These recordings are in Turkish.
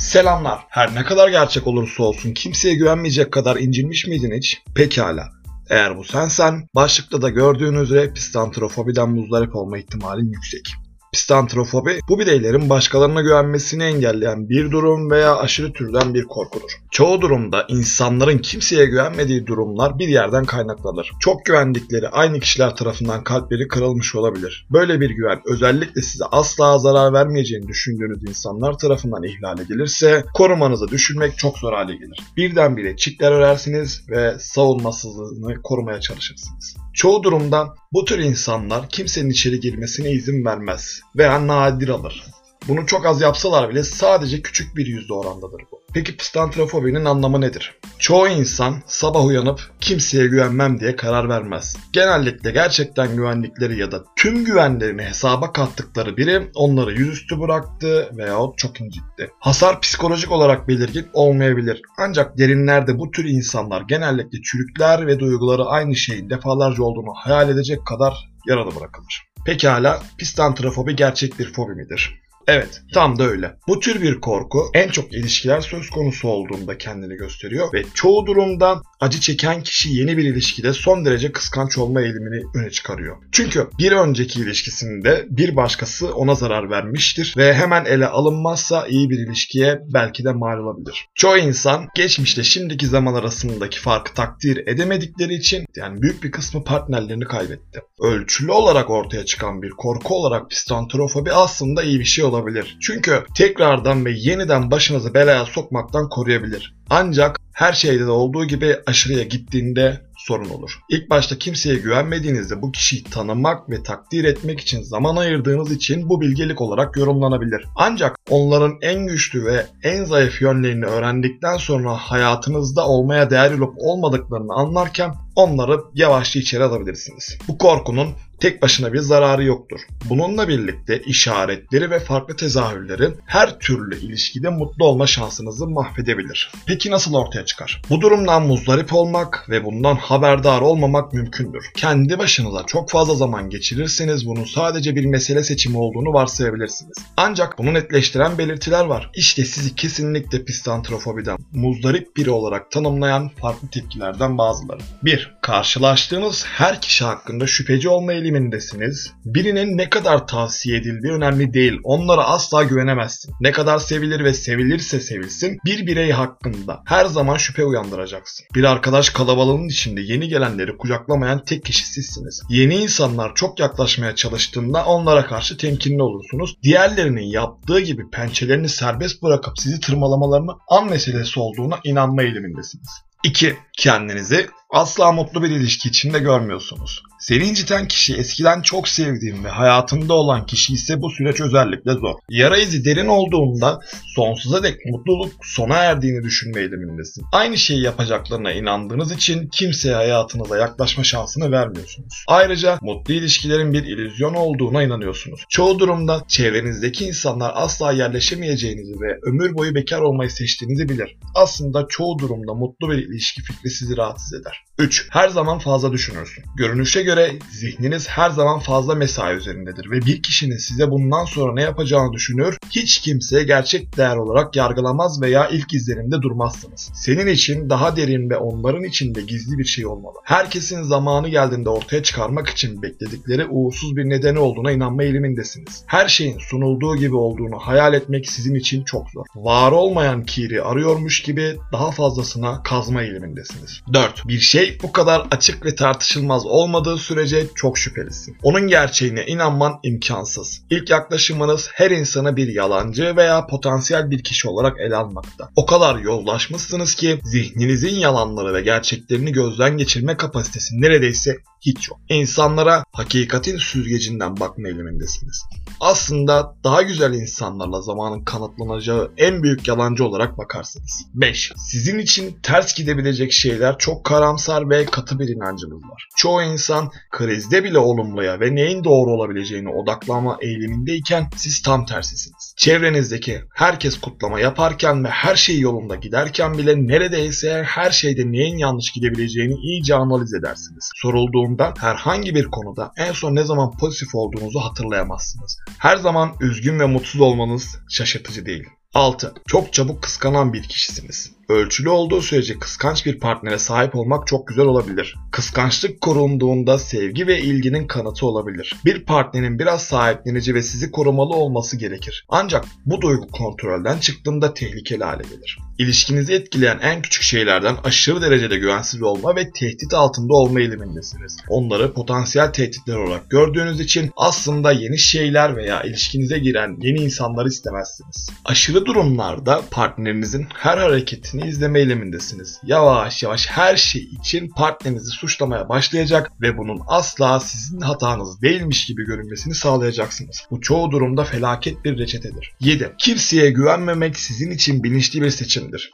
Selamlar. Her ne kadar gerçek olursa olsun kimseye güvenmeyecek kadar incinmiş miydin hiç? Pekala. Eğer bu sensen, başlıkta da gördüğün üzere pistantrofobiden muzdarip olma ihtimalin yüksek. Pistantrofobi, bu bireylerin başkalarına güvenmesini engelleyen bir durum veya aşırı türden bir korkudur. Çoğu durumda insanların kimseye güvenmediği durumlar bir yerden kaynaklanır. Çok güvendikleri aynı kişiler tarafından kalpleri kırılmış olabilir. Böyle bir güven özellikle size asla zarar vermeyeceğini düşündüğünüz insanlar tarafından ihlal edilirse korumanızı düşürmek çok zor hale gelir. Birdenbire çitler örersiniz ve savunmasızlığını korumaya çalışırsınız. Çoğu durumda bu tür insanlar kimsenin içeri girmesine izin vermez veya nadir alır. Bunu çok az yapsalar bile sadece küçük bir yüzde orandadır bu. Peki pistantrofobinin anlamı nedir? Çoğu insan sabah uyanıp kimseye güvenmem diye karar vermez. Genellikle gerçekten güvendikleri ya da tüm güvenlerini hesaba kattıkları biri onları yüzüstü bıraktı veyahut çok incitti. Hasar psikolojik olarak belirgin olmayabilir. Ancak derinlerde bu tür insanlar genellikle çürükler ve duyguları aynı şeyin defalarca olduğunu hayal edecek kadar yaralı bırakılır. Pekala, pistantrofobi gerçek bir fobi midir? Evet, tam da öyle. Bu tür bir korku en çok ilişkiler söz konusu olduğunda kendini gösteriyor ve çoğu durumda acı çeken kişi yeni bir ilişkide son derece kıskanç olma eğilimini öne çıkarıyor. Çünkü bir önceki ilişkisinde bir başkası ona zarar vermiştir ve hemen ele alınmazsa iyi bir ilişkiye belki de mal olabilir. Çoğu insan geçmişte şimdiki zaman arasındaki farkı takdir edemedikleri için yani büyük bir kısmı partnerlerini kaybetti. Ölçülü olarak ortaya çıkan bir korku olarak pistantrofobi aslında iyi bir şey olabilir. Çünkü tekrardan ve yeniden başınızı belaya sokmaktan koruyabilir. Ancak her şeyde de olduğu gibi aşırıya gittiğinde sorun olur. İlk başta kimseye güvenmediğinizde bu kişiyi tanımak ve takdir etmek için zaman ayırdığınız için bu bilgelik olarak yorumlanabilir. Ancak onların en güçlü ve en zayıf yönlerini öğrendikten sonra hayatınızda olmaya değer olup olmadıklarını anlarken onları yavaşça içeri alabilirsiniz. Bu korkunun tek başına bir zararı yoktur. Bununla birlikte işaretleri ve farklı tezahürleri her türlü ilişkide mutlu olma şansınızı mahvedebilir. Peki nasıl ortaya çıkar? Bu durumdan muzdarip olmak ve bundan haberdar olmamak mümkündür. Kendi başınıza çok fazla zaman geçirirseniz bunun sadece bir mesele seçimi olduğunu varsayabilirsiniz. Ancak bunu netleştiren belirtiler var. İşte sizi kesinlikle pistantrofobiden muzdarip biri olarak tanımlayan farklı tepkilerden bazıları. 1. Karşılaştığınız her kişi hakkında şüpheci olma eğilimindesiniz. Birinin ne kadar tavsiye edildiği önemli değil. Onlara asla güvenemezsin. Ne kadar sevilir ve sevilirse sevilsin bir birey hakkında her zaman şüphe uyandıracaksın. Bir arkadaş kalabalığının içinde yeni gelenleri kucaklamayan tek kişi sizsiniz. Yeni insanlar çok yaklaşmaya çalıştığında onlara karşı temkinli olursunuz. Diğerlerinin yaptığı gibi pençelerini serbest bırakıp sizi tırmalamalarını an meselesi olduğuna inanma eğilimindesiniz. 2. Kendinizi asla mutlu bir ilişki içinde görmüyorsunuz. Seni inciten kişi eskiden çok sevdiğin ve hayatında olan kişi ise bu süreç özellikle zor. Yara izi derin olduğunda sonsuza dek mutluluk sona erdiğini düşünme eğilimindesin. Aynı şeyi yapacaklarına inandığınız için kimseye hayatınıza yaklaşma şansını vermiyorsunuz. Ayrıca mutlu ilişkilerin bir illüzyon olduğuna inanıyorsunuz. Çoğu durumda çevrenizdeki insanlar asla yerleşemeyeceğinizi ve ömür boyu bekar olmayı seçtiğinizi bilir. Aslında çoğu durumda mutlu bir ilişki fikri sizi rahatsız eder. 3. Her zaman fazla düşünürsün. Görünüşe göre zihniniz her zaman fazla mesai üzerindedir ve bir kişinin size bundan sonra ne yapacağını düşünür, hiç kimse gerçek değer olarak yargılamaz veya ilk izlenimde durmazsınız. Senin için daha derin ve onların için de gizli bir şey olmalı. Herkesin zamanı geldiğinde ortaya çıkarmak için bekledikleri uğursuz bir nedeni olduğuna inanma eğilimindesiniz. Her şeyin sunulduğu gibi olduğunu hayal etmek sizin için çok zor. Var olmayan kiri arıyormuş gibi daha fazlasına kazma eğilimindesiniz. 4. Bir şey bu kadar açık ve tartışılmaz olmadığı sürece çok şüphelisin. Onun gerçeğine inanman imkansız. İlk yaklaşımınız her insanı bir yalancı veya potansiyel bir kişi olarak ele almakta. O kadar yozlaşmışsınız ki zihninizin yalanları ve gerçeklerini gözden geçirme kapasitesi neredeyse hiç yok. İnsanlara hakikatin süzgecinden bakma eğilimindesiniz. Aslında daha güzel insanlarla zamanın kanıtlanacağı en büyük yalancı olarak bakarsınız. 5. Sizin için ters gidebilecek şeyler çok karamsar ve katı bir inancınız var. Çoğu insan krizde bile olumluya ve neyin doğru olabileceğini odaklama eğilimindeyken siz tam tersisiniz. Çevrenizdeki herkes kutlama yaparken ve her şey yolunda giderken bile neredeyse her şeyde neyin yanlış gidebileceğini iyice analiz edersiniz. Sorulduğunda herhangi bir konuda en son ne zaman pozitif olduğunuzu hatırlayamazsınız. Her zaman üzgün ve mutsuz olmanız şaşırtıcı değil. 6. Çok çabuk kıskanan bir kişisiniz. Ölçülü olduğu sürece kıskanç bir partnere sahip olmak çok güzel olabilir. Kıskançlık korunduğunda sevgi ve ilginin kanıtı olabilir. Bir partnerin biraz sahiplenici ve sizi korumalı olması gerekir. Ancak bu duygu kontrolden çıktığında tehlikeli hale gelir. İlişkinizi etkileyen en küçük şeylerden aşırı derecede güvensiz olma ve tehdit altında olma eğilimindesiniz. Onları potansiyel tehditler olarak gördüğünüz için aslında yeni şeyler veya ilişkinize giren yeni insanları istemezsiniz. Aşırı durumlarda partnerinizin her hareketini izleme eğilimindesiniz. Yavaş yavaş her şey için partnerinizi suçlamaya başlayacak ve bunun asla sizin hatanız değilmiş gibi görünmesini sağlayacaksınız. Bu çoğu durumda felaket bir reçetedir. 7. Kimseye güvenmemek sizin için bilinçli bir seçimdir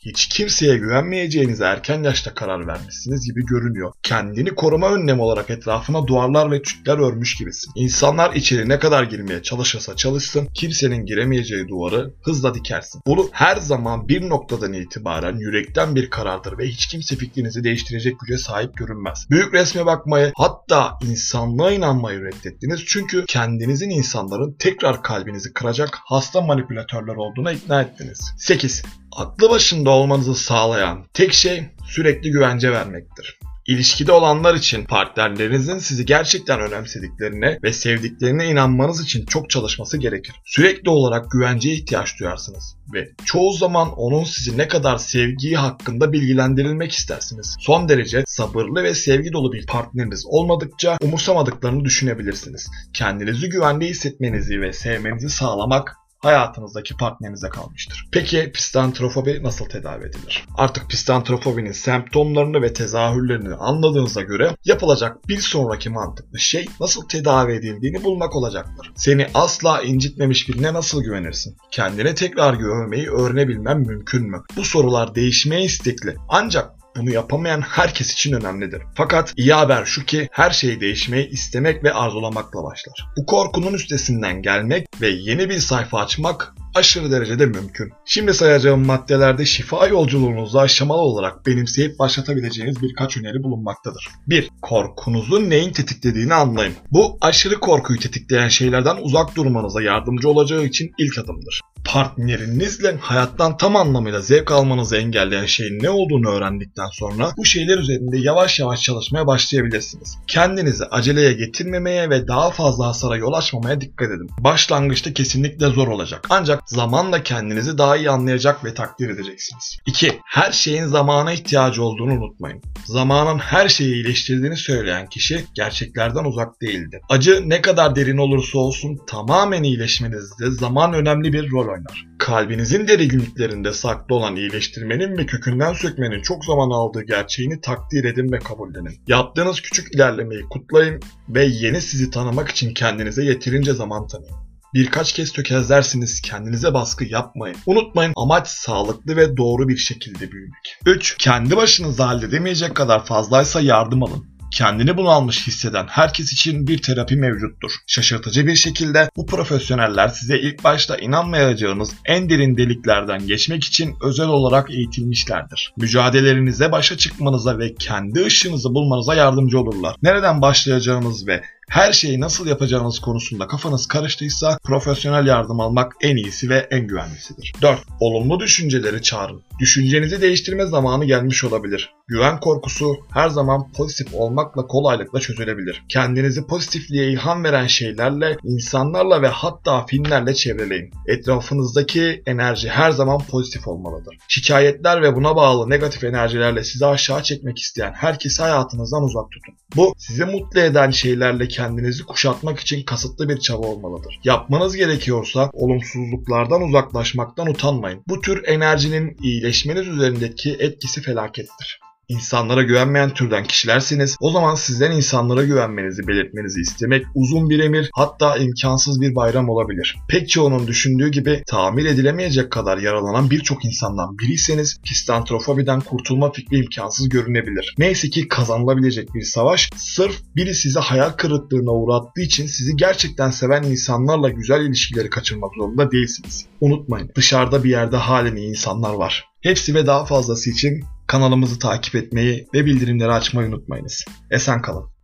hiç kimseye güvenmeyeceğinize erken yaşta karar vermişsiniz gibi görünüyor. Kendini koruma önlemi olarak etrafına duvarlar ve tütler örmüş gibisin. İnsanlar içeri ne kadar girmeye çalışırsa çalışsın kimsenin giremeyeceği duvarı hızla dikersin. Bu her zaman bir noktadan itibaren yürekten bir karardır ve hiç kimse fikrinizi değiştirecek güce sahip görünmez. Büyük resme bakmayı hatta insanlığa inanmayı reddettiniz çünkü kendinizin insanların tekrar kalbinizi kıracak hasta manipülatörler olduğuna ikna ettiniz. 8 aklı başında olmanızı sağlayan tek şey sürekli güvence vermektir. İlişkide olanlar için partnerlerinizin sizi gerçekten önemsediklerine ve sevdiklerine inanmanız için çok çalışması gerekir. Sürekli olarak güvenceye ihtiyaç duyarsınız ve çoğu zaman onun sizi ne kadar sevdiği hakkında bilgilendirilmek istersiniz. Son derece sabırlı ve sevgi dolu bir partneriniz olmadıkça umursamadıklarını düşünebilirsiniz. Kendinizi güvende hissetmenizi ve sevmenizi sağlamak hayatınızdaki partnerinize kalmıştır. Peki pistantrofobi nasıl tedavi edilir? Artık pistantrofobinin semptomlarını ve tezahürlerini anladığınıza göre yapılacak bir sonraki mantıklı şey nasıl tedavi edildiğini bulmak olacaktır. Seni asla incitmemiş birine nasıl güvenirsin? Kendine tekrar güvenmeyi öğrenebilmem mümkün mü? Bu sorular değişmeye istekli. Ancak bunu yapamayan herkes için önemlidir. Fakat iyi haber şu ki her şeyi değişmeyi istemek ve arzulamakla başlar. Bu korkunun üstesinden gelmek ve yeni bir sayfa açmak aşırı derecede mümkün. Şimdi sayacağım maddelerde şifa yolculuğunuzu aşamalı olarak benimseyip başlatabileceğiniz birkaç öneri bulunmaktadır. 1. Korkunuzu neyin tetiklediğini anlayın. Bu aşırı korkuyu tetikleyen şeylerden uzak durmanıza yardımcı olacağı için ilk adımdır partnerinizle hayattan tam anlamıyla zevk almanızı engelleyen şeyin ne olduğunu öğrendikten sonra bu şeyler üzerinde yavaş yavaş çalışmaya başlayabilirsiniz. Kendinizi aceleye getirmemeye ve daha fazla hasara yol açmamaya dikkat edin. Başlangıçta kesinlikle zor olacak. Ancak zamanla kendinizi daha iyi anlayacak ve takdir edeceksiniz. 2. Her şeyin zamana ihtiyacı olduğunu unutmayın. Zamanın her şeyi iyileştirdiğini söyleyen kişi gerçeklerden uzak değildir. Acı ne kadar derin olursa olsun tamamen iyileşmenizde zaman önemli bir rol oynar. Kalbinizin derinliklerinde saklı olan iyileştirmenin ve kökünden sökmenin çok zaman aldığı gerçeğini takdir edin ve kabullenin. Yaptığınız küçük ilerlemeyi kutlayın ve yeni sizi tanımak için kendinize yeterince zaman tanıyın. Birkaç kez tökezlersiniz, kendinize baskı yapmayın. Unutmayın amaç sağlıklı ve doğru bir şekilde büyümek. 3. Kendi başınıza halledemeyecek kadar fazlaysa yardım alın kendini bunalmış hisseden herkes için bir terapi mevcuttur. Şaşırtıcı bir şekilde bu profesyoneller size ilk başta inanmayacağınız en derin deliklerden geçmek için özel olarak eğitilmişlerdir. Mücadelelerinize başa çıkmanıza ve kendi ışığınızı bulmanıza yardımcı olurlar. Nereden başlayacağınız ve her şeyi nasıl yapacağınız konusunda kafanız karıştıysa profesyonel yardım almak en iyisi ve en güvenlisidir. 4. Olumlu düşünceleri çağırın. Düşüncenizi değiştirme zamanı gelmiş olabilir. Güven korkusu her zaman pozitif olmakla kolaylıkla çözülebilir. Kendinizi pozitifliğe ilham veren şeylerle, insanlarla ve hatta filmlerle çevreleyin. Etrafınızdaki enerji her zaman pozitif olmalıdır. Şikayetler ve buna bağlı negatif enerjilerle sizi aşağı çekmek isteyen herkesi hayatınızdan uzak tutun. Bu sizi mutlu eden şeylerle kendinizi kuşatmak için kasıtlı bir çaba olmalıdır. Yapmanız gerekiyorsa olumsuzluklardan uzaklaşmaktan utanmayın. Bu tür enerjinin iyileşmeniz üzerindeki etkisi felakettir insanlara güvenmeyen türden kişilerseniz o zaman sizden insanlara güvenmenizi belirtmenizi istemek uzun bir emir hatta imkansız bir bayram olabilir. Pek çoğunun düşündüğü gibi tamir edilemeyecek kadar yaralanan birçok insandan biriyseniz pistantrofobiden kurtulma fikri imkansız görünebilir. Neyse ki kazanılabilecek bir savaş sırf biri sizi hayal kırıklığına uğrattığı için sizi gerçekten seven insanlarla güzel ilişkileri kaçırmak zorunda değilsiniz. Unutmayın dışarıda bir yerde halen iyi insanlar var. Hepsi ve daha fazlası için kanalımızı takip etmeyi ve bildirimleri açmayı unutmayınız. Esen kalın.